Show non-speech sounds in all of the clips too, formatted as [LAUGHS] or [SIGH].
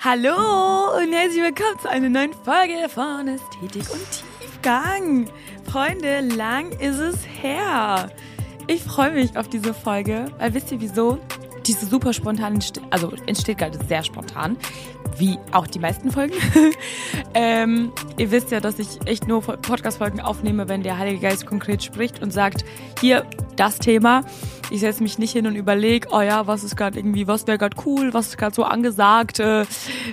Hallo und herzlich willkommen zu einer neuen Folge von Ästhetik und Tiefgang. Freunde, lang ist es her. Ich freue mich auf diese Folge, weil wisst ihr wieso? Diese super spontan, also entsteht gerade sehr spontan, wie auch die meisten Folgen. [LAUGHS] ähm, ihr wisst ja, dass ich echt nur Podcast-Folgen aufnehme, wenn der Heilige Geist konkret spricht und sagt, hier, das Thema. Ich setze mich nicht hin und überlege, oh ja, was ist gerade irgendwie, was wäre gerade cool, was ist gerade so angesagt, äh,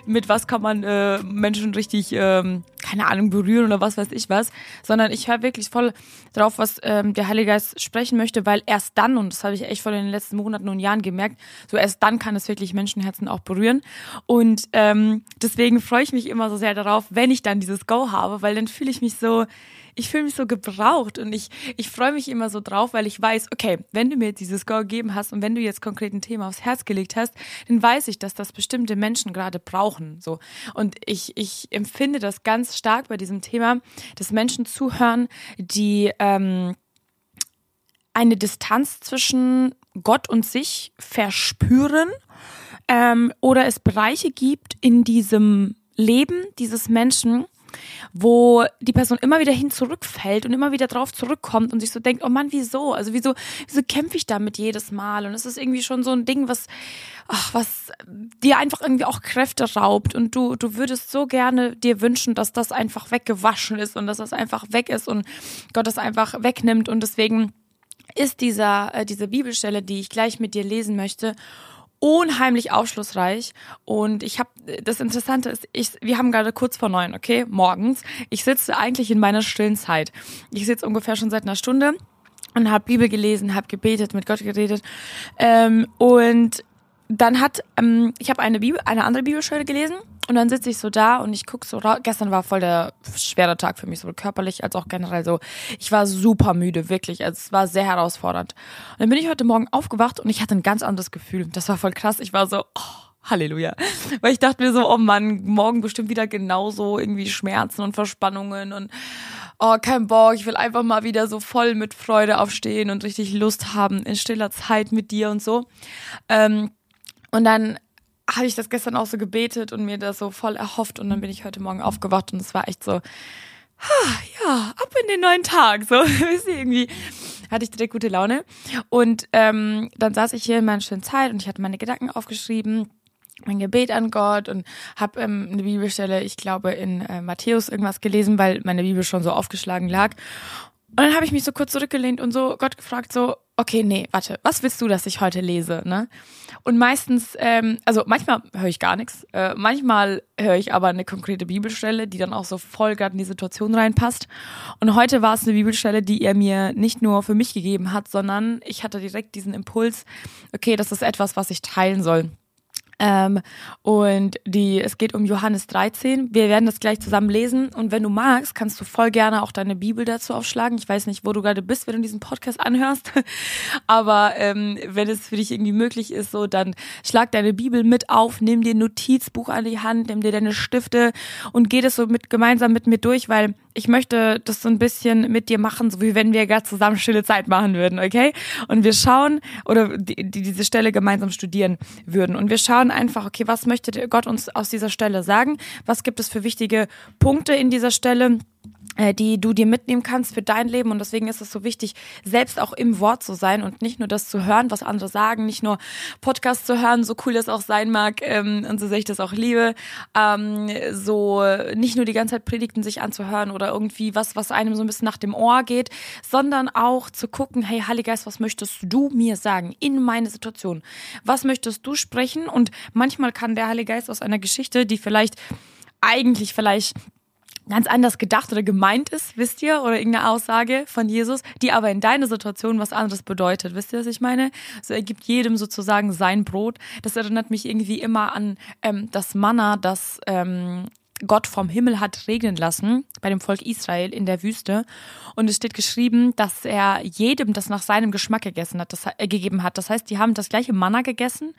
mit was kann man äh, Menschen richtig, ähm, keine Ahnung, berühren oder was weiß ich was, sondern ich höre wirklich voll drauf, was ähm, der Heilige Geist sprechen möchte, weil erst dann, und das habe ich echt in den letzten Monaten und Jahren gemerkt, so erst dann kann es wirklich Menschenherzen auch berühren. Und ähm, deswegen freue ich mich immer so sehr darauf, wenn ich dann dieses Go habe, weil dann fühle ich mich so, ich fühle mich so gebraucht und ich, ich freue mich immer so drauf, weil ich weiß, okay, wenn du mir dieses Go gegeben hast und wenn du jetzt konkret ein Thema aufs Herz gelegt hast, dann weiß ich, dass das bestimmte Menschen gerade brauchen. So. Und ich, ich empfinde das ganz stark bei diesem Thema, dass Menschen zuhören, die ähm, eine Distanz zwischen Gott und sich verspüren ähm, oder es Bereiche gibt in diesem Leben dieses Menschen, wo die Person immer wieder hin zurückfällt und immer wieder drauf zurückkommt und sich so denkt, oh Mann, wieso? Also wieso, wieso kämpfe ich damit jedes Mal? Und es ist irgendwie schon so ein Ding, was, ach, was dir einfach irgendwie auch Kräfte raubt und du, du würdest so gerne dir wünschen, dass das einfach weggewaschen ist und dass das einfach weg ist und Gott das einfach wegnimmt und deswegen ist dieser, äh, diese Bibelstelle, die ich gleich mit dir lesen möchte, unheimlich aufschlussreich und ich habe das Interessante ist, ich, wir haben gerade kurz vor neun, okay, morgens. Ich sitze eigentlich in meiner stillen Zeit. Ich sitze ungefähr schon seit einer Stunde und habe Bibel gelesen, habe gebetet, mit Gott geredet ähm, und dann hat ähm, ich habe eine Bibel, eine andere Bibelstelle gelesen und dann sitze ich so da und ich gucke so raus. Gestern war voll der schwere Tag für mich, sowohl körperlich als auch generell so. Ich war super müde, wirklich. Also es war sehr herausfordernd. Und dann bin ich heute Morgen aufgewacht und ich hatte ein ganz anderes Gefühl. Das war voll krass. Ich war so, oh, Halleluja. Weil ich dachte mir so, oh Mann, morgen bestimmt wieder genauso irgendwie Schmerzen und Verspannungen und oh, kein Bock, ich will einfach mal wieder so voll mit Freude aufstehen und richtig Lust haben in stiller Zeit mit dir und so. Ähm, und dann habe ich das gestern auch so gebetet und mir das so voll erhofft und dann bin ich heute Morgen aufgewacht und es war echt so, ha, ja, ab in den neuen Tag. So, [LAUGHS] irgendwie hatte ich direkt gute Laune. Und ähm, dann saß ich hier in meiner schönen Zeit und ich hatte meine Gedanken aufgeschrieben mein Gebet an Gott und habe ähm, eine Bibelstelle, ich glaube in äh, Matthäus irgendwas gelesen, weil meine Bibel schon so aufgeschlagen lag. Und dann habe ich mich so kurz zurückgelehnt und so Gott gefragt, so, okay, nee, warte, was willst du, dass ich heute lese? Ne? Und meistens, ähm, also manchmal höre ich gar nichts, äh, manchmal höre ich aber eine konkrete Bibelstelle, die dann auch so voll gerade in die Situation reinpasst. Und heute war es eine Bibelstelle, die er mir nicht nur für mich gegeben hat, sondern ich hatte direkt diesen Impuls, okay, das ist etwas, was ich teilen soll. Ähm, und die, es geht um Johannes 13. Wir werden das gleich zusammen lesen. Und wenn du magst, kannst du voll gerne auch deine Bibel dazu aufschlagen. Ich weiß nicht, wo du gerade bist, wenn du diesen Podcast anhörst. [LAUGHS] Aber ähm, wenn es für dich irgendwie möglich ist, so dann schlag deine Bibel mit auf, nimm dir ein Notizbuch an die Hand, nimm dir deine Stifte und geh das so mit gemeinsam mit mir durch, weil ich möchte das so ein bisschen mit dir machen, so wie wenn wir gerade zusammen stille Zeit machen würden, okay? Und wir schauen oder die, die diese Stelle gemeinsam studieren würden. Und wir schauen einfach, okay, was möchte Gott uns aus dieser Stelle sagen? Was gibt es für wichtige Punkte in dieser Stelle? Äh, die du dir mitnehmen kannst für dein Leben. Und deswegen ist es so wichtig, selbst auch im Wort zu sein und nicht nur das zu hören, was andere sagen, nicht nur Podcasts zu hören, so cool das auch sein mag ähm, und so sehr ich das auch liebe, ähm, so nicht nur die ganze Zeit Predigten sich anzuhören oder irgendwie was, was einem so ein bisschen nach dem Ohr geht, sondern auch zu gucken, hey Heiliger Geist, was möchtest du mir sagen in meine Situation? Was möchtest du sprechen? Und manchmal kann der Heilige Geist aus einer Geschichte, die vielleicht eigentlich vielleicht ganz anders gedacht oder gemeint ist, wisst ihr, oder irgendeine Aussage von Jesus, die aber in deiner Situation was anderes bedeutet. Wisst ihr, was ich meine? So er gibt jedem sozusagen sein Brot. Das erinnert mich irgendwie immer an ähm, das Manna, das ähm, Gott vom Himmel hat regnen lassen bei dem Volk Israel in der Wüste. Und es steht geschrieben, dass er jedem das nach seinem Geschmack gegessen hat, das, äh, gegeben hat. Das heißt, die haben das gleiche Manna gegessen,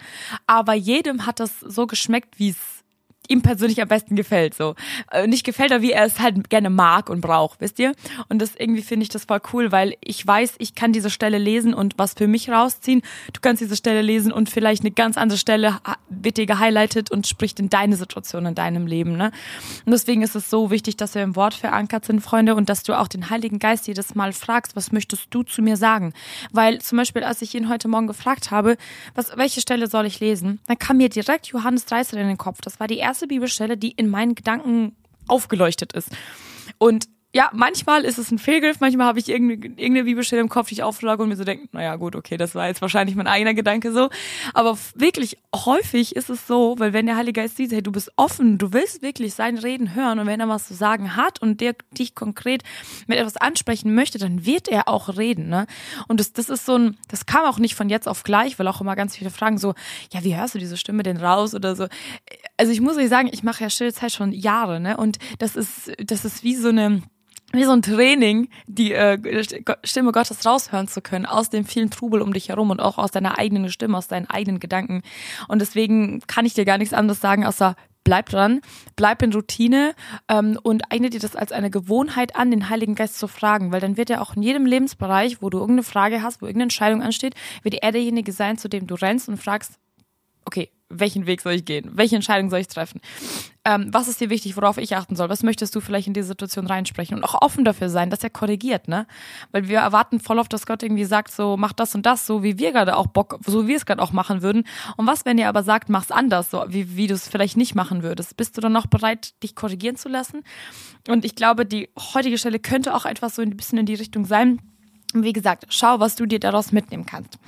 aber jedem hat das so geschmeckt, wie es ihm persönlich am besten gefällt, so. Äh, nicht gefällt, aber wie er es halt gerne mag und braucht, wisst ihr? Und das irgendwie finde ich das voll cool, weil ich weiß, ich kann diese Stelle lesen und was für mich rausziehen. Du kannst diese Stelle lesen und vielleicht eine ganz andere Stelle wird dir gehighlightet und spricht in deine Situation in deinem Leben, ne? Und deswegen ist es so wichtig, dass wir im Wort verankert sind, Freunde, und dass du auch den Heiligen Geist jedes Mal fragst, was möchtest du zu mir sagen? Weil zum Beispiel, als ich ihn heute Morgen gefragt habe, was, welche Stelle soll ich lesen, dann kam mir direkt Johannes 13 in den Kopf. Das war die erste erste Bibelstelle, die in meinen Gedanken aufgeleuchtet ist. Und ja, manchmal ist es ein Fehlgriff, manchmal habe ich irgendeine, irgendeine Bibelstelle im Kopf, die ich aufschlage und mir so denke, naja gut, okay, das war jetzt wahrscheinlich mein eigener Gedanke so. Aber wirklich häufig ist es so, weil wenn der Heilige Geist sieht, hey, du bist offen, du willst wirklich sein Reden hören und wenn er was zu sagen hat und der dich konkret mit etwas ansprechen möchte, dann wird er auch reden. Ne? Und das, das ist so ein, das kam auch nicht von jetzt auf gleich, weil auch immer ganz viele fragen so, ja, wie hörst du diese Stimme denn raus oder so. Also ich muss euch sagen, ich mache ja Stillzeit schon Jahre, ne? Und das ist, das ist wie so eine wie so ein Training, die äh, Stimme Gottes raushören zu können, aus dem vielen Trubel um dich herum und auch aus deiner eigenen Stimme, aus deinen eigenen Gedanken. Und deswegen kann ich dir gar nichts anderes sagen, außer bleib dran, bleib in Routine ähm, und eigne dir das als eine Gewohnheit an, den Heiligen Geist zu fragen, weil dann wird er auch in jedem Lebensbereich, wo du irgendeine Frage hast, wo irgendeine Entscheidung ansteht, wird er derjenige sein, zu dem du rennst und fragst, okay, welchen Weg soll ich gehen? Welche Entscheidung soll ich treffen? Ähm, was ist dir wichtig, worauf ich achten soll? Was möchtest du vielleicht in diese Situation reinsprechen? Und auch offen dafür sein, dass er korrigiert, ne? Weil wir erwarten voll oft, dass Gott irgendwie sagt, so, mach das und das, so wie wir gerade auch Bock, so wie wir es gerade auch machen würden. Und was, wenn er aber sagt, mach's anders, so wie, wie du es vielleicht nicht machen würdest? Bist du dann noch bereit, dich korrigieren zu lassen? Und ich glaube, die heutige Stelle könnte auch etwas so ein bisschen in die Richtung sein. Wie gesagt, schau, was du dir daraus mitnehmen kannst.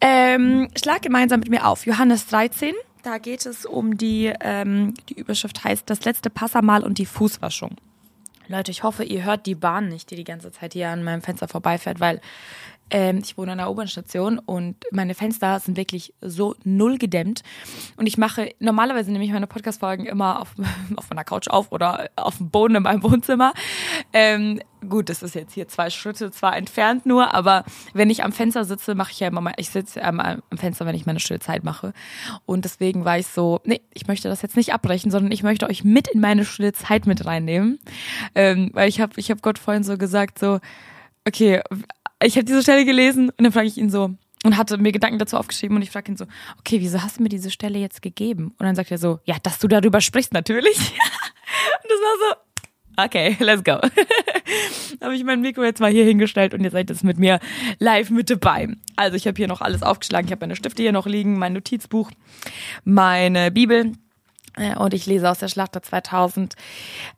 Ähm, schlag gemeinsam mit mir auf. Johannes 13. Da geht es um die, ähm, die Überschrift heißt das letzte Passamal und die Fußwaschung. Leute, ich hoffe, ihr hört die Bahn nicht, die die ganze Zeit hier an meinem Fenster vorbeifährt, weil ähm, ich wohne an der U-Bahn-Station und meine Fenster sind wirklich so null gedämmt. Und ich mache, normalerweise nehme ich meine Podcast-Folgen immer auf, [LAUGHS] auf meiner Couch auf oder auf dem Boden in meinem Wohnzimmer. Ähm, gut, das ist jetzt hier zwei Schritte zwar entfernt nur, aber wenn ich am Fenster sitze, mache ich ja immer mal, ich sitze ähm, am Fenster, wenn ich meine stille Zeit mache. Und deswegen war ich so, nee, ich möchte das jetzt nicht abbrechen, sondern ich möchte euch mit in meine stille Zeit mit reinnehmen. Ähm, weil ich habe ich hab Gott vorhin so gesagt, so, okay, ich habe diese Stelle gelesen und dann frage ich ihn so und hatte mir Gedanken dazu aufgeschrieben und ich frage ihn so, okay, wieso hast du mir diese Stelle jetzt gegeben? Und dann sagt er so, ja, dass du darüber sprichst natürlich. [LAUGHS] und das war so, okay, let's go. [LAUGHS] habe ich mein Mikro jetzt mal hier hingestellt und ihr seid jetzt mit mir live mit dabei. Also ich habe hier noch alles aufgeschlagen. Ich habe meine Stifte hier noch liegen, mein Notizbuch, meine Bibel. Äh, und ich lese aus der Schlachter 2000.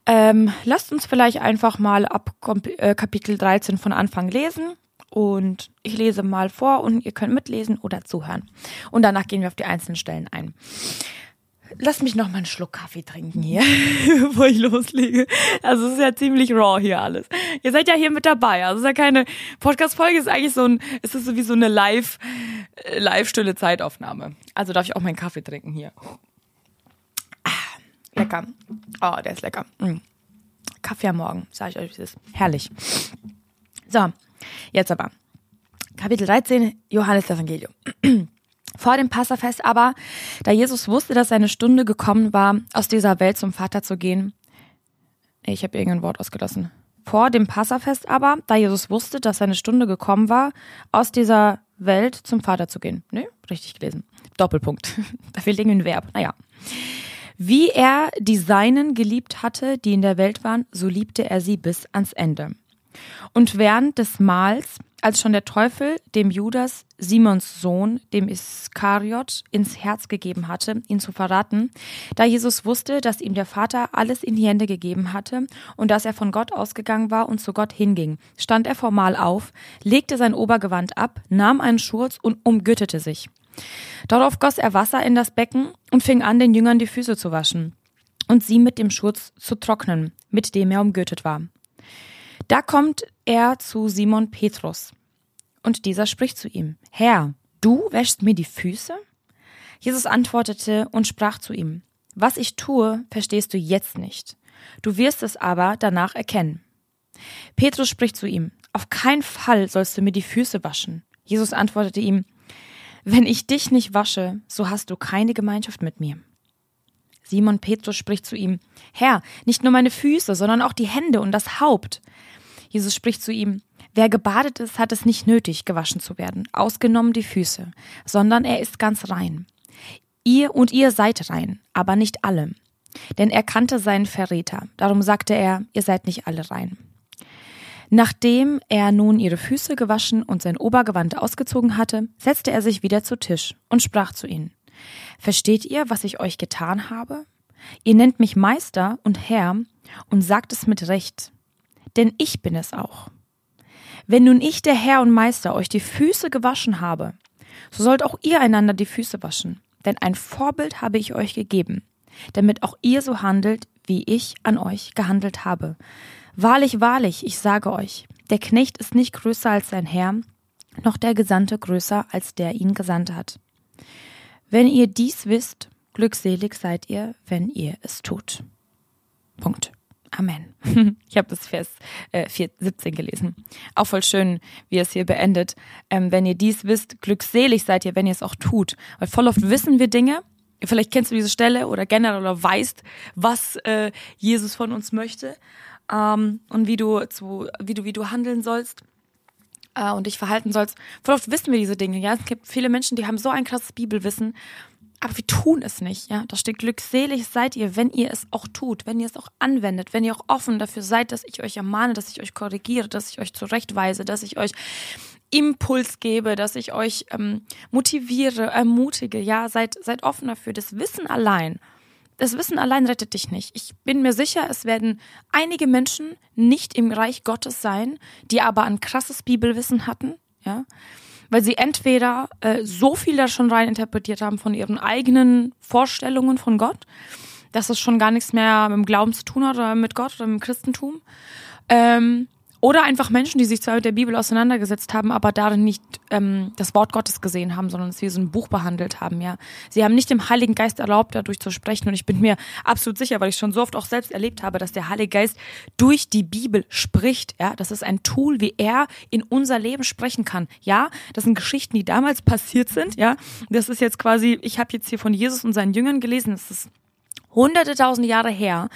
Ähm, lasst uns vielleicht einfach mal ab äh, Kapitel 13 von Anfang lesen. Und ich lese mal vor und ihr könnt mitlesen oder zuhören. Und danach gehen wir auf die einzelnen Stellen ein. Lass mich noch mal einen Schluck Kaffee trinken hier, [LAUGHS] bevor ich loslege. Also es ist ja ziemlich raw hier alles. Ihr seid ja hier mit dabei. Also es ist ja keine Podcast-Folge, ist eigentlich so ein, es ist so wie so eine live, äh, live stille Zeitaufnahme. Also darf ich auch meinen Kaffee trinken hier. Ah, lecker. Oh, der ist lecker. Mm. Kaffee am Morgen, sage ich euch, das ist herrlich. So, Jetzt aber. Kapitel 13, Johannes Evangelium. [CLEARS THROAT] Vor dem Passafest aber, da Jesus wusste, dass seine Stunde gekommen war, aus dieser Welt zum Vater zu gehen. Ich habe irgendein Wort ausgelassen. Vor dem Passafest aber, da Jesus wusste, dass seine Stunde gekommen war, aus dieser Welt zum Vater zu gehen. Ne, richtig gelesen. Doppelpunkt. [LAUGHS] da fehlt irgendwie ein Verb. Naja. Wie er die Seinen geliebt hatte, die in der Welt waren, so liebte er sie bis ans Ende. Und während des Mahls, als schon der Teufel dem Judas, Simons Sohn, dem Iskariot, ins Herz gegeben hatte, ihn zu verraten, da Jesus wusste, dass ihm der Vater alles in die Hände gegeben hatte und dass er von Gott ausgegangen war und zu Gott hinging, stand er formal auf, legte sein Obergewand ab, nahm einen Schurz und umgürtete sich. Darauf goss er Wasser in das Becken und fing an, den Jüngern die Füße zu waschen und sie mit dem Schurz zu trocknen, mit dem er umgürtet war. Da kommt er zu Simon Petrus. Und dieser spricht zu ihm, Herr, du wäschst mir die Füße? Jesus antwortete und sprach zu ihm, Was ich tue, verstehst du jetzt nicht. Du wirst es aber danach erkennen. Petrus spricht zu ihm, Auf keinen Fall sollst du mir die Füße waschen. Jesus antwortete ihm, Wenn ich dich nicht wasche, so hast du keine Gemeinschaft mit mir. Simon Petrus spricht zu ihm, Herr, nicht nur meine Füße, sondern auch die Hände und das Haupt. Jesus spricht zu ihm, Wer gebadet ist, hat es nicht nötig, gewaschen zu werden, ausgenommen die Füße, sondern er ist ganz rein. Ihr und ihr seid rein, aber nicht alle. Denn er kannte seinen Verräter, darum sagte er, ihr seid nicht alle rein. Nachdem er nun ihre Füße gewaschen und sein Obergewand ausgezogen hatte, setzte er sich wieder zu Tisch und sprach zu ihnen. Versteht ihr, was ich euch getan habe? Ihr nennt mich Meister und Herr und sagt es mit Recht, denn ich bin es auch. Wenn nun ich, der Herr und Meister, euch die Füße gewaschen habe, so sollt auch ihr einander die Füße waschen, denn ein Vorbild habe ich euch gegeben, damit auch ihr so handelt, wie ich an euch gehandelt habe. Wahrlich, wahrlich, ich sage euch, der Knecht ist nicht größer als sein Herr, noch der Gesandte größer als der ihn gesandt hat. Wenn ihr dies wisst, glückselig seid ihr, wenn ihr es tut. Punkt. Amen. [LAUGHS] Ich habe das Vers äh, 4, 17 gelesen. Auch voll schön, wie es hier beendet. Ähm, wenn ihr dies wisst, glückselig seid ihr, wenn ihr es auch tut. Weil voll oft wissen wir Dinge. Vielleicht kennst du diese Stelle oder generell oder weißt, was äh, Jesus von uns möchte ähm, und wie du zu, wie du, wie du handeln sollst äh, und dich verhalten sollst. Voll oft wissen wir diese Dinge. Ja, es gibt viele Menschen, die haben so ein krasses Bibelwissen aber wir tun es nicht, ja. Da steht glückselig seid ihr, wenn ihr es auch tut, wenn ihr es auch anwendet, wenn ihr auch offen dafür seid, dass ich euch ermahne, dass ich euch korrigiere, dass ich euch zurechtweise, dass ich euch Impuls gebe, dass ich euch ähm, motiviere, ermutige, ja, seid, seid offen dafür. Das Wissen allein, das Wissen allein rettet dich nicht. Ich bin mir sicher, es werden einige Menschen nicht im Reich Gottes sein, die aber ein krasses Bibelwissen hatten, ja weil sie entweder äh, so viel da schon rein interpretiert haben von ihren eigenen Vorstellungen von Gott, dass es schon gar nichts mehr mit dem Glauben zu tun hat oder mit Gott oder mit dem Christentum. Ähm, oder einfach Menschen, die sich zwar mit der Bibel auseinandergesetzt haben, aber darin nicht ähm, das Wort Gottes gesehen haben, sondern es wie so ein Buch behandelt haben, ja. Sie haben nicht dem Heiligen Geist erlaubt, dadurch zu sprechen. Und ich bin mir absolut sicher, weil ich schon so oft auch selbst erlebt habe, dass der Heilige Geist durch die Bibel spricht, ja. Das ist ein Tool, wie er in unser Leben sprechen kann. Ja, das sind Geschichten, die damals passiert sind, ja. Das ist jetzt quasi, ich habe jetzt hier von Jesus und seinen Jüngern gelesen, das ist hunderte tausende Jahre her.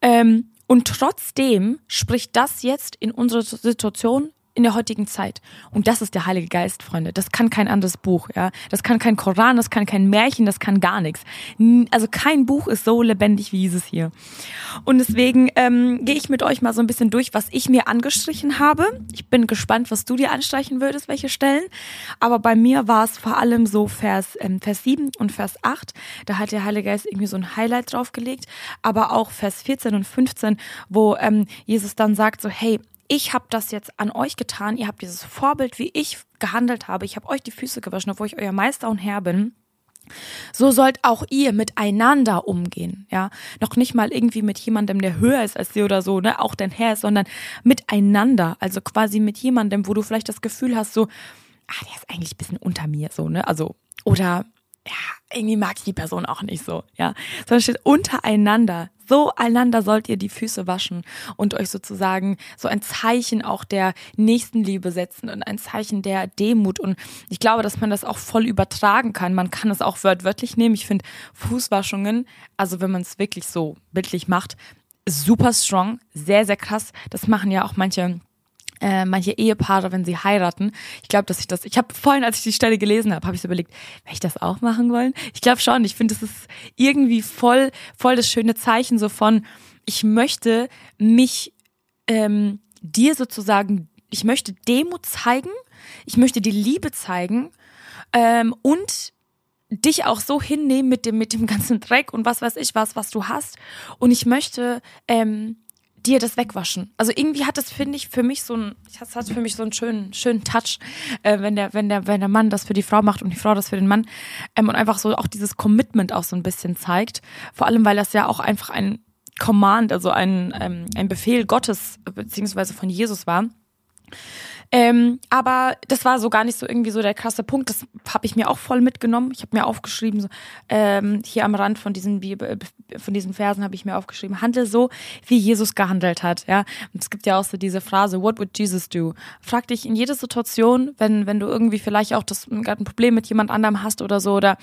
Ähm, und trotzdem spricht das jetzt in unserer Situation in der heutigen Zeit. Und das ist der Heilige Geist, Freunde. Das kann kein anderes Buch, ja. Das kann kein Koran, das kann kein Märchen, das kann gar nichts. Also kein Buch ist so lebendig wie dieses hier. Und deswegen ähm, gehe ich mit euch mal so ein bisschen durch, was ich mir angestrichen habe. Ich bin gespannt, was du dir anstreichen würdest, welche Stellen. Aber bei mir war es vor allem so Vers, ähm, Vers 7 und Vers 8. Da hat der Heilige Geist irgendwie so ein Highlight draufgelegt. Aber auch Vers 14 und 15, wo ähm, Jesus dann sagt so, hey, ich habe das jetzt an euch getan, ihr habt dieses Vorbild, wie ich gehandelt habe, ich habe euch die Füße gewaschen, obwohl ich euer Meister und Herr bin. So sollt auch ihr miteinander umgehen, ja. Noch nicht mal irgendwie mit jemandem, der höher ist als ihr oder so, ne, auch dein Herr ist, sondern miteinander. Also quasi mit jemandem, wo du vielleicht das Gefühl hast, so, ah, der ist eigentlich ein bisschen unter mir, so, ne, also, oder, ja, irgendwie mag ich die Person auch nicht so, ja. Sondern steht untereinander so einander sollt ihr die Füße waschen und euch sozusagen so ein Zeichen auch der Nächstenliebe setzen und ein Zeichen der Demut. Und ich glaube, dass man das auch voll übertragen kann. Man kann es auch wörtlich nehmen. Ich finde Fußwaschungen, also wenn man es wirklich so bildlich macht, super strong, sehr, sehr krass. Das machen ja auch manche äh, manche Ehepaare, wenn sie heiraten. Ich glaube, dass ich das, ich habe vorhin, als ich die Stelle gelesen habe, habe ich so überlegt, werde ich das auch machen wollen? Ich glaube schon. Ich finde, es ist irgendwie voll, voll das schöne Zeichen so von, ich möchte mich ähm, dir sozusagen, ich möchte Demut zeigen, ich möchte die Liebe zeigen ähm, und dich auch so hinnehmen mit dem mit dem ganzen Dreck und was weiß ich was, was du hast. Und ich möchte ähm, dir das wegwaschen. Also irgendwie hat das, finde ich, für mich so ein, das hat für mich so einen schönen, schönen Touch, äh, wenn der, wenn der, wenn der Mann das für die Frau macht und die Frau das für den Mann ähm, und einfach so auch dieses Commitment auch so ein bisschen zeigt. Vor allem, weil das ja auch einfach ein Command, also ein, ähm, ein Befehl Gottes beziehungsweise von Jesus war. Ähm, aber das war so gar nicht so irgendwie so der krasse Punkt. Das habe ich mir auch voll mitgenommen. Ich habe mir aufgeschrieben, so, ähm, hier am Rand von diesen Bibel, von diesen Versen habe ich mir aufgeschrieben, handle so, wie Jesus gehandelt hat. Ja, und es gibt ja auch so diese Phrase, What would Jesus do? Frag dich in jeder Situation, wenn wenn du irgendwie vielleicht auch das ein Problem mit jemand anderem hast oder so oder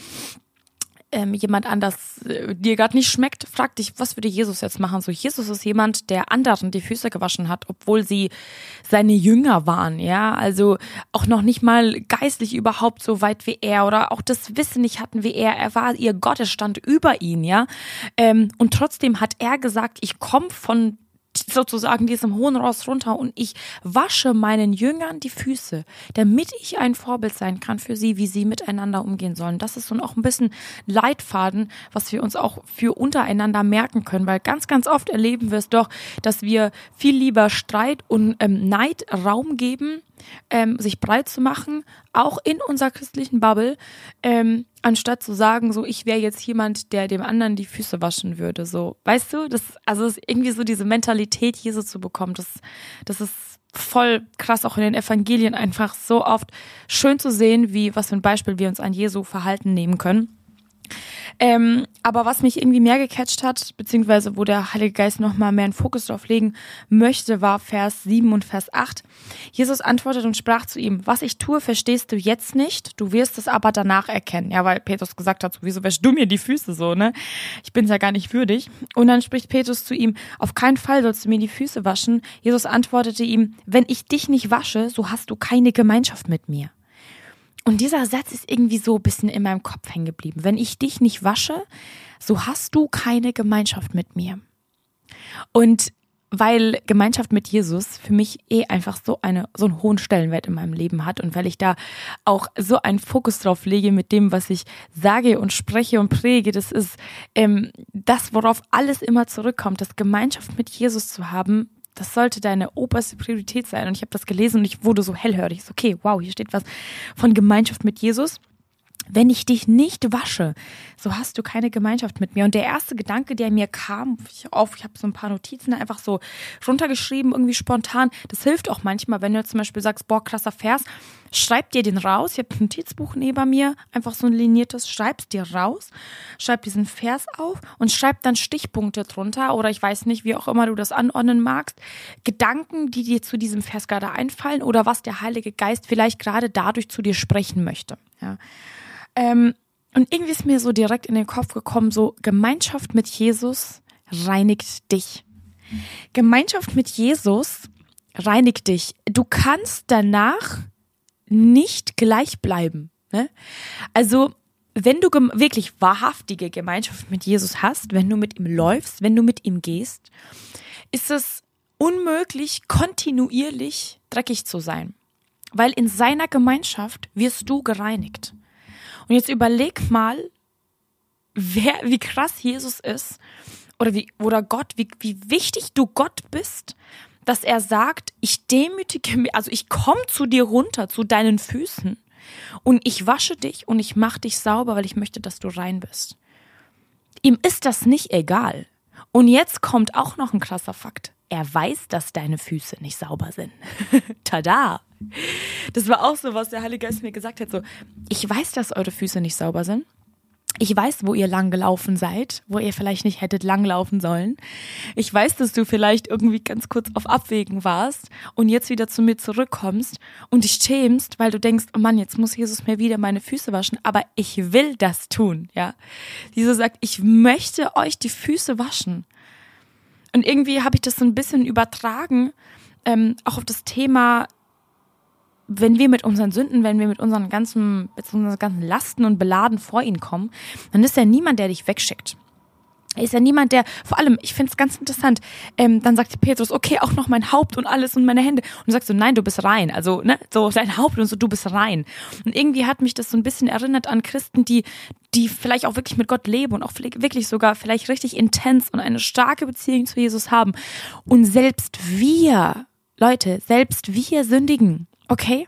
ähm, jemand anders äh, dir gerade nicht schmeckt, frag dich, was würde Jesus jetzt machen? So, Jesus ist jemand, der anderen die Füße gewaschen hat, obwohl sie seine Jünger waren, ja, also auch noch nicht mal geistlich überhaupt so weit wie er oder auch das Wissen nicht hatten wie er. Er war ihr Gott, es stand über ihn, ja. Ähm, und trotzdem hat er gesagt, ich komme von sozusagen diesem hohen Ross runter und ich wasche meinen Jüngern die Füße, damit ich ein Vorbild sein kann für sie, wie sie miteinander umgehen sollen. Das ist so auch ein bisschen Leitfaden, was wir uns auch für untereinander merken können, weil ganz, ganz oft erleben wir es doch, dass wir viel lieber Streit und ähm, Neid Raum geben, ähm, sich breit zu machen, auch in unserer christlichen Bubble, ähm, anstatt zu sagen, so ich wäre jetzt jemand, der dem anderen die Füße waschen würde. So, weißt du, das also ist irgendwie so diese Mentalität Jesu zu bekommen, das, das ist voll krass auch in den Evangelien einfach so oft schön zu sehen, wie was für ein Beispiel wir uns an Jesu Verhalten nehmen können. Ähm, aber was mich irgendwie mehr gecatcht hat, beziehungsweise wo der Heilige Geist nochmal mehr einen Fokus drauf legen möchte, war Vers 7 und Vers 8. Jesus antwortet und sprach zu ihm, was ich tue, verstehst du jetzt nicht, du wirst es aber danach erkennen. Ja, weil Petrus gesagt hat, wieso wäschst du mir die Füße so, ne? Ich bin's ja gar nicht würdig. Und dann spricht Petrus zu ihm, auf keinen Fall sollst du mir die Füße waschen. Jesus antwortete ihm, wenn ich dich nicht wasche, so hast du keine Gemeinschaft mit mir. Und dieser Satz ist irgendwie so ein bisschen in meinem Kopf hängen geblieben. Wenn ich dich nicht wasche, so hast du keine Gemeinschaft mit mir. Und weil Gemeinschaft mit Jesus für mich eh einfach so eine so einen hohen Stellenwert in meinem Leben hat und weil ich da auch so einen Fokus drauf lege mit dem, was ich sage und spreche und präge, das ist ähm, das, worauf alles immer zurückkommt, das Gemeinschaft mit Jesus zu haben, das sollte deine oberste Priorität sein. Und ich habe das gelesen und ich wurde so hellhörig. So, okay, wow, hier steht was von Gemeinschaft mit Jesus wenn ich dich nicht wasche, so hast du keine Gemeinschaft mit mir. Und der erste Gedanke, der mir kam, ich, ich habe so ein paar Notizen einfach so runtergeschrieben, irgendwie spontan. Das hilft auch manchmal, wenn du zum Beispiel sagst, boah, krasser Vers, schreib dir den raus. Ich habe ein Notizbuch neben mir, einfach so ein liniertes, schreib's dir raus, schreib diesen Vers auf und schreib dann Stichpunkte drunter oder ich weiß nicht, wie auch immer du das anordnen magst. Gedanken, die dir zu diesem Vers gerade einfallen oder was der Heilige Geist vielleicht gerade dadurch zu dir sprechen möchte. Ja. Ähm, und irgendwie ist mir so direkt in den Kopf gekommen, so Gemeinschaft mit Jesus reinigt dich. Gemeinschaft mit Jesus reinigt dich. Du kannst danach nicht gleich bleiben. Ne? Also, wenn du wirklich wahrhaftige Gemeinschaft mit Jesus hast, wenn du mit ihm läufst, wenn du mit ihm gehst, ist es unmöglich, kontinuierlich dreckig zu sein. Weil in seiner Gemeinschaft wirst du gereinigt. Und jetzt überleg mal, wer, wie krass Jesus ist oder wie, oder Gott, wie, wie wichtig du Gott bist, dass er sagt, ich demütige mich, also ich komme zu dir runter, zu deinen Füßen und ich wasche dich und ich mache dich sauber, weil ich möchte, dass du rein bist. Ihm ist das nicht egal. Und jetzt kommt auch noch ein krasser Fakt. Er weiß, dass deine Füße nicht sauber sind. [LAUGHS] Tada! Das war auch so, was der Heilige Geist mir gesagt hat. So, ich weiß, dass eure Füße nicht sauber sind. Ich weiß, wo ihr lang gelaufen seid, wo ihr vielleicht nicht hättet langlaufen sollen. Ich weiß, dass du vielleicht irgendwie ganz kurz auf Abwägen warst und jetzt wieder zu mir zurückkommst und dich schämst, weil du denkst, oh Mann, jetzt muss Jesus mir wieder meine Füße waschen, aber ich will das tun, ja. Jesus sagt, ich möchte euch die Füße waschen. Und irgendwie habe ich das so ein bisschen übertragen, ähm, auch auf das Thema wenn wir mit unseren Sünden, wenn wir mit unseren ganzen, mit unseren ganzen Lasten und Beladen vor ihn kommen, dann ist ja niemand, der dich wegschickt. Er ist ja niemand, der, vor allem, ich finde es ganz interessant, ähm, dann sagt Petrus, okay, auch noch mein Haupt und alles und meine Hände. Und du sagst so, nein, du bist rein. Also, ne, so dein Haupt und so, du bist rein. Und irgendwie hat mich das so ein bisschen erinnert an Christen, die, die vielleicht auch wirklich mit Gott leben und auch wirklich sogar vielleicht richtig intens und eine starke Beziehung zu Jesus haben. Und selbst wir, Leute, selbst wir sündigen. Okay?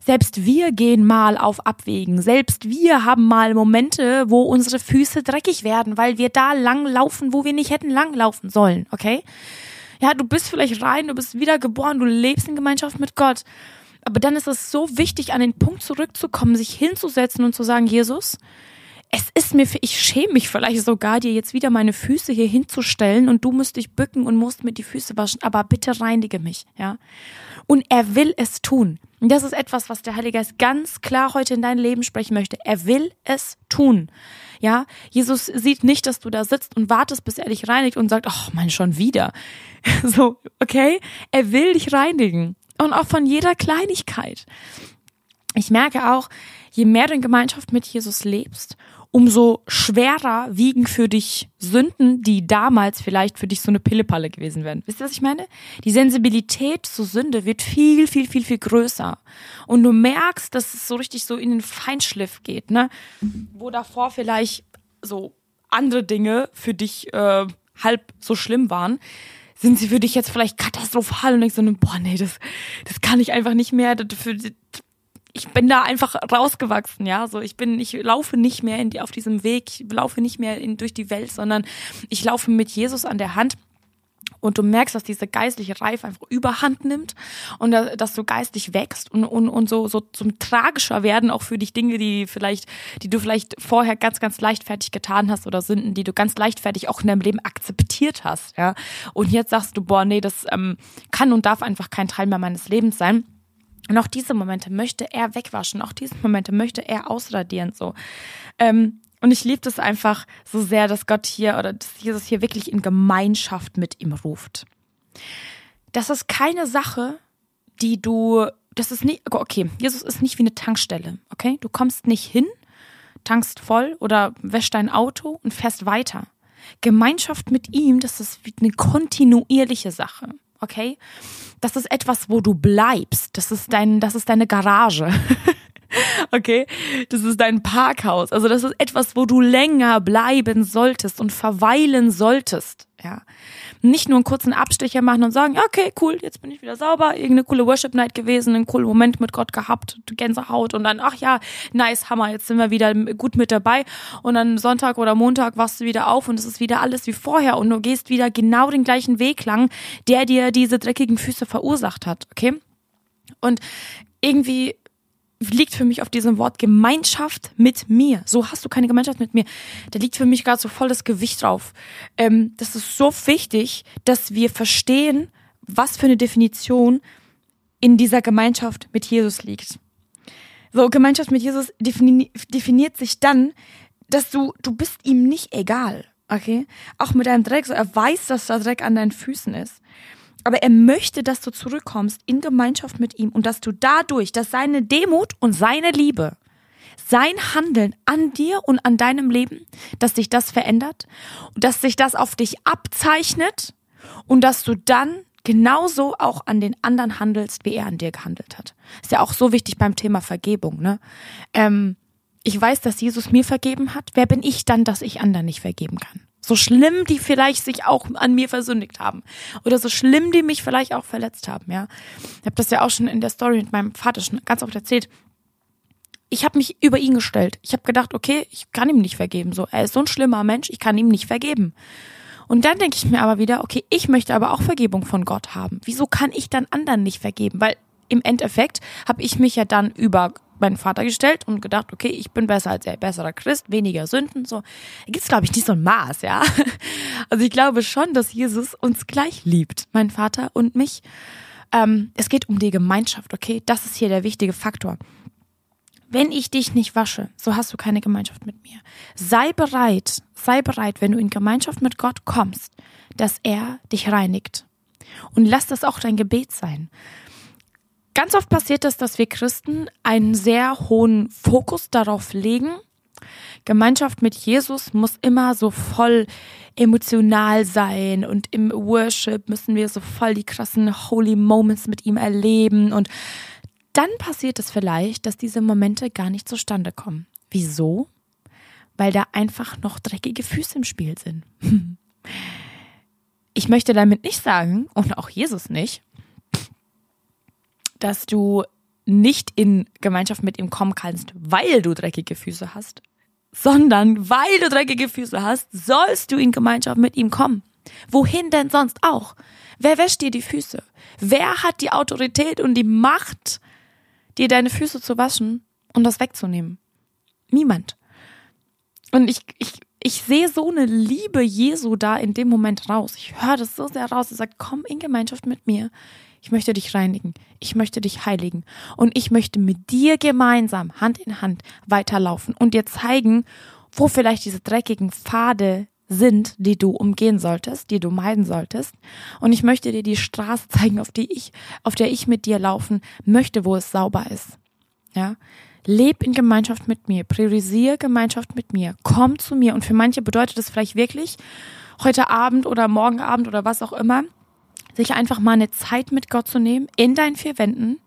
Selbst wir gehen mal auf Abwägen. Selbst wir haben mal Momente, wo unsere Füße dreckig werden, weil wir da lang laufen, wo wir nicht hätten lang laufen sollen. Okay? Ja, du bist vielleicht rein, du bist wiedergeboren, du lebst in Gemeinschaft mit Gott. Aber dann ist es so wichtig, an den Punkt zurückzukommen, sich hinzusetzen und zu sagen, Jesus, es ist mir, ich schäme mich vielleicht sogar, dir jetzt wieder meine Füße hier hinzustellen und du musst dich bücken und musst mir die Füße waschen, aber bitte reinige mich, ja. Und er will es tun. Und das ist etwas, was der Heilige Geist ganz klar heute in dein Leben sprechen möchte. Er will es tun. Ja, Jesus sieht nicht, dass du da sitzt und wartest, bis er dich reinigt und sagt, ach, mein, schon wieder. [LAUGHS] So, okay? Er will dich reinigen. Und auch von jeder Kleinigkeit. Ich merke auch, je mehr du in Gemeinschaft mit Jesus lebst umso schwerer wiegen für dich Sünden, die damals vielleicht für dich so eine Pillepalle gewesen wären. Wisst ihr, was ich meine? Die Sensibilität zur Sünde wird viel, viel, viel, viel größer. Und du merkst, dass es so richtig so in den Feinschliff geht, ne? Wo davor vielleicht so andere Dinge für dich äh, halb so schlimm waren, sind sie für dich jetzt vielleicht katastrophal und denkst so, boah, nee, das, das kann ich einfach nicht mehr. Das, für, ich bin da einfach rausgewachsen, ja. So, ich bin, ich laufe nicht mehr in die, auf diesem Weg, ich laufe nicht mehr in, durch die Welt, sondern ich laufe mit Jesus an der Hand. Und du merkst, dass diese geistliche Reife einfach überhand nimmt und dass du geistlich wächst und, und, und so, so zum tragischer werden auch für dich Dinge, die vielleicht, die du vielleicht vorher ganz, ganz leichtfertig getan hast oder Sünden, die du ganz leichtfertig auch in deinem Leben akzeptiert hast, ja. Und jetzt sagst du, boah, nee, das ähm, kann und darf einfach kein Teil mehr meines Lebens sein. Und auch diese Momente möchte er wegwaschen, auch diese Momente möchte er ausradieren, so. Ähm, und ich liebe das einfach so sehr, dass Gott hier oder dass Jesus hier wirklich in Gemeinschaft mit ihm ruft. Das ist keine Sache, die du, das ist nicht, okay, Jesus ist nicht wie eine Tankstelle, okay? Du kommst nicht hin, tankst voll oder wäschst dein Auto und fährst weiter. Gemeinschaft mit ihm, das ist eine kontinuierliche Sache okay? Das ist etwas, wo du bleibst. Das ist dein, das ist deine Garage. [LAUGHS] okay? Das ist dein Parkhaus. Also das ist etwas, wo du länger bleiben solltest und verweilen solltest, ja? nicht nur einen kurzen Abstecher machen und sagen, okay, cool, jetzt bin ich wieder sauber, irgendeine coole Worship Night gewesen, einen coolen Moment mit Gott gehabt, Gänsehaut und dann, ach ja, nice, Hammer, jetzt sind wir wieder gut mit dabei und dann Sonntag oder Montag wachst du wieder auf und es ist wieder alles wie vorher und du gehst wieder genau den gleichen Weg lang, der dir diese dreckigen Füße verursacht hat, okay? Und irgendwie liegt für mich auf diesem Wort Gemeinschaft mit mir. So hast du keine Gemeinschaft mit mir. Da liegt für mich gerade so voll das Gewicht drauf. Ähm, das ist so wichtig, dass wir verstehen, was für eine Definition in dieser Gemeinschaft mit Jesus liegt. So, Gemeinschaft mit Jesus defini definiert sich dann, dass du, du bist ihm nicht egal. Okay? Auch mit deinem Dreck. So, er weiß, dass der Dreck an deinen Füßen ist. Aber er möchte, dass du zurückkommst in Gemeinschaft mit ihm und dass du dadurch, dass seine Demut und seine Liebe, sein Handeln an dir und an deinem Leben, dass sich das verändert, dass sich das auf dich abzeichnet und dass du dann genauso auch an den anderen handelst, wie er an dir gehandelt hat. Ist ja auch so wichtig beim Thema Vergebung, ne? Ähm, ich weiß, dass Jesus mir vergeben hat. Wer bin ich dann, dass ich anderen nicht vergeben kann? So schlimm die vielleicht sich auch an mir versündigt haben. Oder so schlimm die mich vielleicht auch verletzt haben, ja. Ich habe das ja auch schon in der Story mit meinem Vater schon ganz oft erzählt. Ich habe mich über ihn gestellt. Ich habe gedacht, okay, ich kann ihm nicht vergeben. So, er ist so ein schlimmer Mensch, ich kann ihm nicht vergeben. Und dann denke ich mir aber wieder, okay, ich möchte aber auch Vergebung von Gott haben. Wieso kann ich dann anderen nicht vergeben? Weil im Endeffekt habe ich mich ja dann über meinen Vater gestellt und gedacht, okay, ich bin besser als er, besserer Christ, weniger Sünden, so. Da gibt's glaube ich nicht so ein Maß, ja. [LAUGHS] Also ich glaube schon, dass Jesus uns gleich liebt, mein Vater und mich. Ähm, es geht um die Gemeinschaft, okay? Das ist hier der wichtige Faktor. Wenn ich dich nicht wasche, so hast du keine Gemeinschaft mit mir. Sei bereit, sei bereit, wenn du in Gemeinschaft mit Gott kommst, dass er dich reinigt. Und lass das auch dein Gebet sein. Ganz oft passiert es, dass wir Christen einen sehr hohen Fokus darauf legen. Gemeinschaft mit Jesus muss immer so voll emotional sein und im Worship müssen wir so voll die krassen Holy Moments mit ihm erleben und dann passiert es vielleicht, dass diese Momente gar nicht zustande kommen. Wieso? Weil da einfach noch dreckige Füße im Spiel sind. [LAUGHS] Ich möchte damit nicht sagen, und auch Jesus nicht, dass du nicht in Gemeinschaft mit ihm kommen kannst, weil du dreckige Füße hast, sondern weil du dreckige Füße hast, sollst du in Gemeinschaft mit ihm kommen. Wohin denn sonst auch? Wer wäscht dir die Füße? Wer hat die Autorität und die Macht, dir deine Füße zu waschen und das wegzunehmen? Niemand. Und ich, ich, ich sehe so eine Liebe Jesu da in dem Moment raus. Ich höre das so sehr raus. Er sagt, komm in Gemeinschaft mit mir. Ich möchte dich reinigen. Ich möchte dich heiligen. Und ich möchte mit dir gemeinsam Hand in Hand weiterlaufen und dir zeigen, wo vielleicht diese dreckigen Pfade sind, die du umgehen solltest, die du meiden solltest. Und ich möchte dir die Straße [LAUGHS] zeigen, auf die ich, auf der ich mit dir laufen möchte, wo es sauber ist. Ja. Leb in Gemeinschaft mit mir, priorisiere Gemeinschaft mit mir, komm zu mir. Und für manche bedeutet es vielleicht wirklich, heute Abend oder morgen Abend oder was auch immer, sich einfach mal eine Zeit mit Gott zu nehmen, in deinen vier Wänden,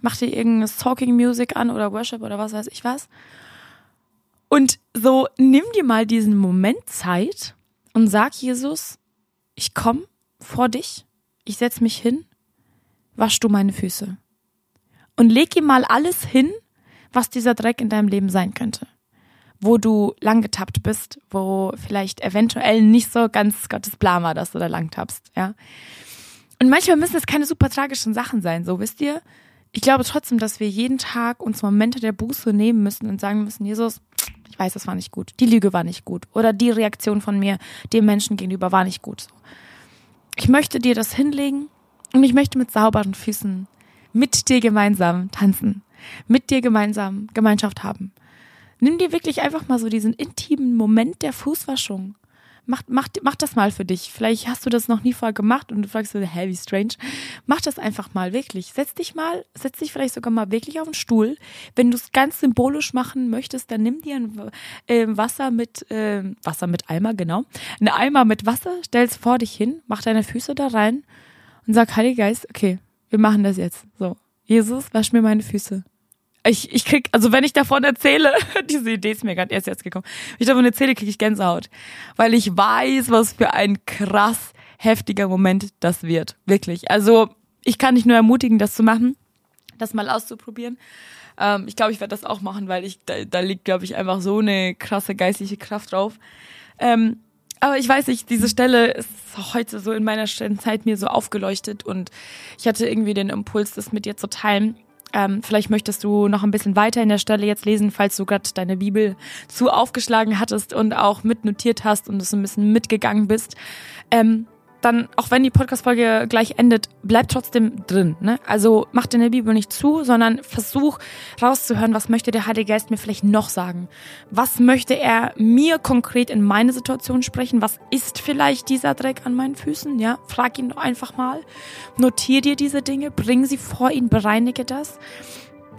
mach dir irgendeine Talking Music an oder Worship oder was weiß ich was und so nimm dir mal diesen Moment Zeit und sag Jesus, ich komm vor dich, ich setz mich hin, wasch du meine Füße. Und leg ihm mal alles hin, was dieser Dreck in deinem Leben sein könnte. Wo du lang getappt bist, wo vielleicht eventuell nicht so ganz Gottes war, dass du da lang tappst, ja. Und manchmal müssen es keine super tragischen Sachen sein, so wisst ihr. Ich glaube trotzdem, dass wir jeden Tag uns Momente der Buße nehmen müssen und sagen müssen, Jesus, ich weiß, das war nicht gut. Die Lüge war nicht gut. Oder die Reaktion von mir dem Menschen gegenüber war nicht gut. Ich möchte dir das hinlegen und ich möchte mit sauberen Füßen mit dir gemeinsam tanzen. Mit dir gemeinsam Gemeinschaft haben. Nimm dir wirklich einfach mal so diesen intimen Moment der Fußwaschung mach, mach, mach das mal für dich. Vielleicht hast du das noch nie vorher gemacht und du fragst so, hä, wie strange. Mach das einfach mal, wirklich. Setz dich mal, setz dich vielleicht sogar mal wirklich auf den Stuhl. Wenn du es ganz symbolisch machen möchtest, dann nimm dir ein äh, Wasser mit, äh, Wasser mit Eimer, genau. Ein Eimer mit Wasser, stell's vor dich hin, mach deine Füße da rein und sag, Heiliger Geist, okay, wir machen das jetzt. So. Jesus, wasch mir meine Füße ich, ich krieg, also wenn ich davon erzähle, [LAUGHS] diese Idee ist mir gerade erst jetzt gekommen, wenn ich davon erzähle, kriege ich Gänsehaut. Weil ich weiß, was für ein krass heftiger Moment das wird. Wirklich. Also ich kann dich nur ermutigen, das zu machen, das mal auszuprobieren. Ähm, ich glaube, ich werde das auch machen, weil ich, da, da liegt, glaube ich, einfach so eine krasse geistliche Kraft drauf. Ähm, aber ich weiß nicht, diese Stelle ist heute so in meiner Zeit mir so aufgeleuchtet und ich hatte irgendwie den Impuls, das mit dir zu teilen. Ähm, vielleicht möchtest du noch ein bisschen weiter in der Stelle jetzt lesen, falls du gerade deine Bibel zu aufgeschlagen hattest und auch mitnotiert hast und es ein bisschen mitgegangen bist. Ähm, dann, auch wenn die Podcast-Folge gleich endet, bleib trotzdem drin. Ne? Also mach deine Bibel nicht zu, sondern versuch rauszuhören, was möchte der Heilige Geist mir vielleicht noch sagen? Was möchte er mir konkret in meine Situation sprechen? Was ist vielleicht dieser Dreck an meinen Füßen? Ja, frag ihn doch einfach mal. Notier dir diese Dinge, bring sie vor ihn, bereinige das.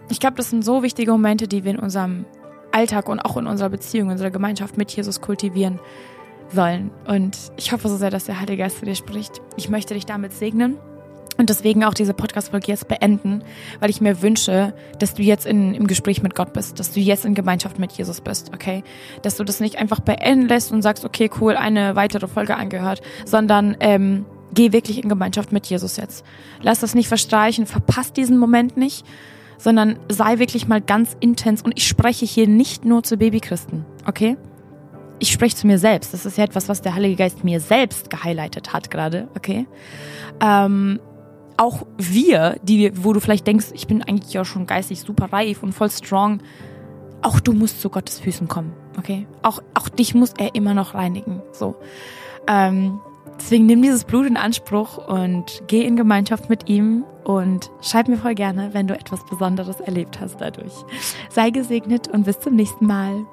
Ich glaube, das sind so wichtige Momente, die wir in unserem Alltag und auch in unserer Beziehung, in unserer Gemeinschaft mit Jesus kultivieren sollen. Und ich hoffe so sehr, dass der Heilige Geist zu dir spricht. Ich möchte dich damit segnen. Und deswegen auch diese Podcast-Folge jetzt beenden, weil ich mir wünsche, dass du jetzt in, im Gespräch mit Gott bist, dass du jetzt in Gemeinschaft mit Jesus bist, okay? Dass du das nicht einfach beenden lässt und sagst, okay, cool, eine weitere Folge angehört, sondern ähm, geh wirklich in Gemeinschaft mit Jesus jetzt. Lass das nicht verstreichen, verpasst diesen Moment nicht, sondern sei wirklich mal ganz intens. Und ich spreche hier nicht nur zu Babychristen, okay? Ich spreche zu mir selbst. Das ist ja etwas, was der Heilige Geist mir selbst gehighlightet hat gerade, okay? Ähm, auch wir, die, wo du vielleicht denkst, ich bin eigentlich ja schon geistig super reif und voll strong, auch du musst zu Gottes Füßen kommen, okay? Auch, auch dich muss er immer noch reinigen, so. Ähm, deswegen nimm dieses Blut in Anspruch und geh in Gemeinschaft mit ihm und schreib mir voll gerne, wenn du etwas Besonderes erlebt hast dadurch. Sei gesegnet und bis zum nächsten Mal.